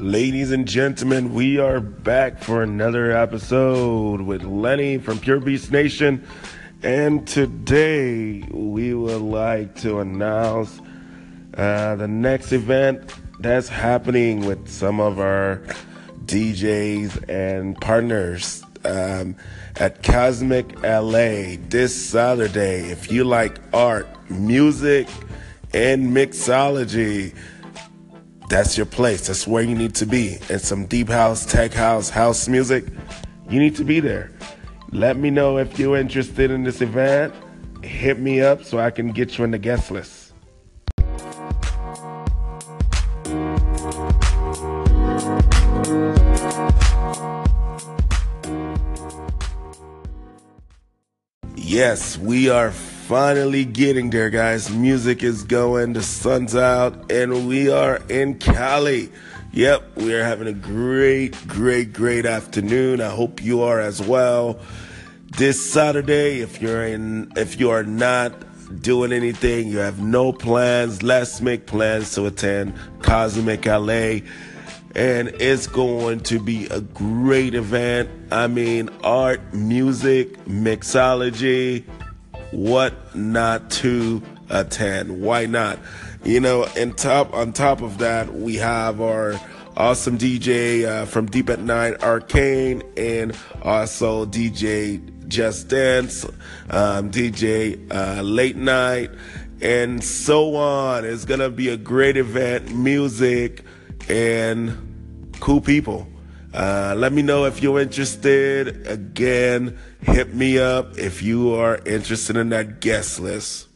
Ladies and gentlemen, we are back for another episode with Lenny from Pure Beast Nation. And today we would like to announce uh, the next event that's happening with some of our DJs and partners um, at Cosmic LA this Saturday. If you like art, music, and mixology, that's your place. That's where you need to be. And some deep house, tech house, house music, you need to be there. Let me know if you're interested in this event. Hit me up so I can get you on the guest list. Yes, we are finally getting there, guys. Music is going, the sun's out, and we are in Cali. Yep, we are having a great, great, great afternoon. I hope you are as well. This Saturday, if you're in, if you are not doing anything, you have no plans, let's make plans to attend Cosmic LA. And it's going to be a great event. I mean, art, music, mixology, what not to attend. Why not? You know, and top on top of that, we have our awesome DJ uh, from Deep at Night, Arcane, and also DJ Just Dance, um, DJ uh, Late Night, and so on. It's gonna be a great event, music, and cool people. Uh, let me know if you're interested. Again, hit me up if you are interested in that guest list.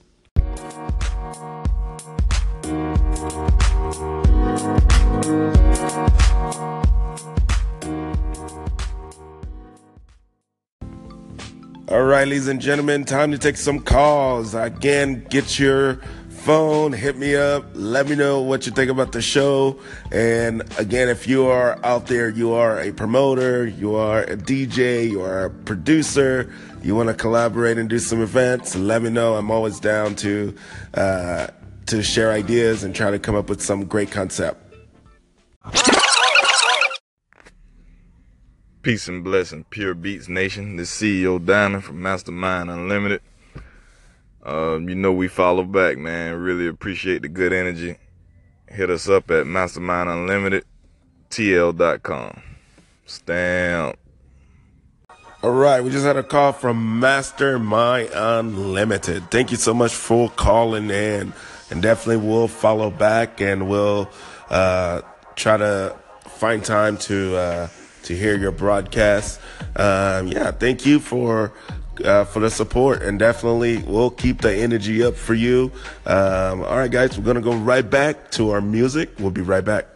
All right, ladies and gentlemen, time to take some calls. Again, get your phone, hit me up, let me know what you think about the show. And again, if you are out there, you are a promoter, you are a DJ, you are a producer, you want to collaborate and do some events, let me know. I'm always down to uh, to share ideas and try to come up with some great concept. Peace and blessing, Pure Beats Nation. This CEO Diamond from Mastermind Unlimited. Um, you know we follow back, man. Really appreciate the good energy. Hit us up at Mastermind Unlimited, TL.com. Stamp. All right, we just had a call from Mastermind Unlimited. Thank you so much for calling in, and definitely we'll follow back and we'll uh, try to find time to uh, to hear your broadcast. Um, yeah, thank you for uh, for the support, and definitely we'll keep the energy up for you. Um, all right, guys, we're gonna go right back to our music. We'll be right back.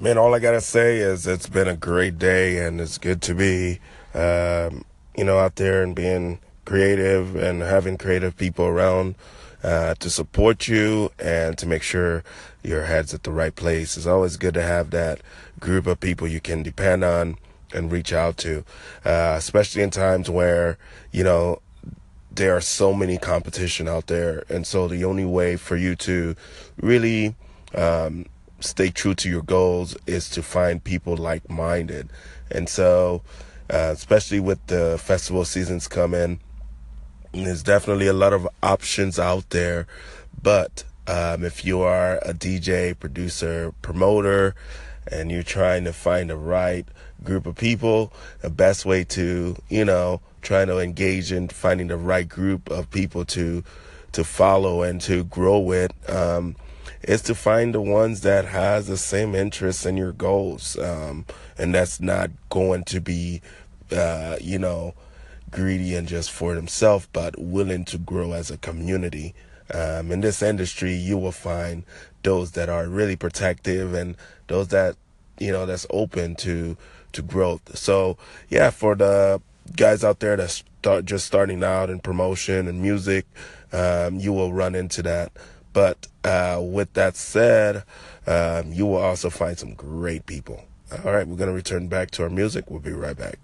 Man, all I gotta say is it's been a great day, and it's good to be, um, you know, out there and being creative and having creative people around uh, to support you and to make sure your head's at the right place. It's always good to have that group of people you can depend on and reach out to, uh, especially in times where, you know, there are so many competition out there. And so the only way for you to really, um, stay true to your goals is to find people like minded. And so, uh, especially with the festival seasons coming, there's definitely a lot of options out there. But um, if you are a DJ, producer, promoter, and you're trying to find the right group of people, the best way to, you know, trying to engage in finding the right group of people to to follow and to grow with um, is to find the ones that has the same interests in your goals, um, and that's not going to be, uh, you know, greedy and just for themselves, but willing to grow as a community. Um, in this industry, you will find those that are really protective and those that you know that's open to to growth. So yeah, for the guys out there that start just starting out in promotion and music, um, you will run into that. But uh, with that said, um, you will also find some great people. All right, we're gonna return back to our music. We'll be right back.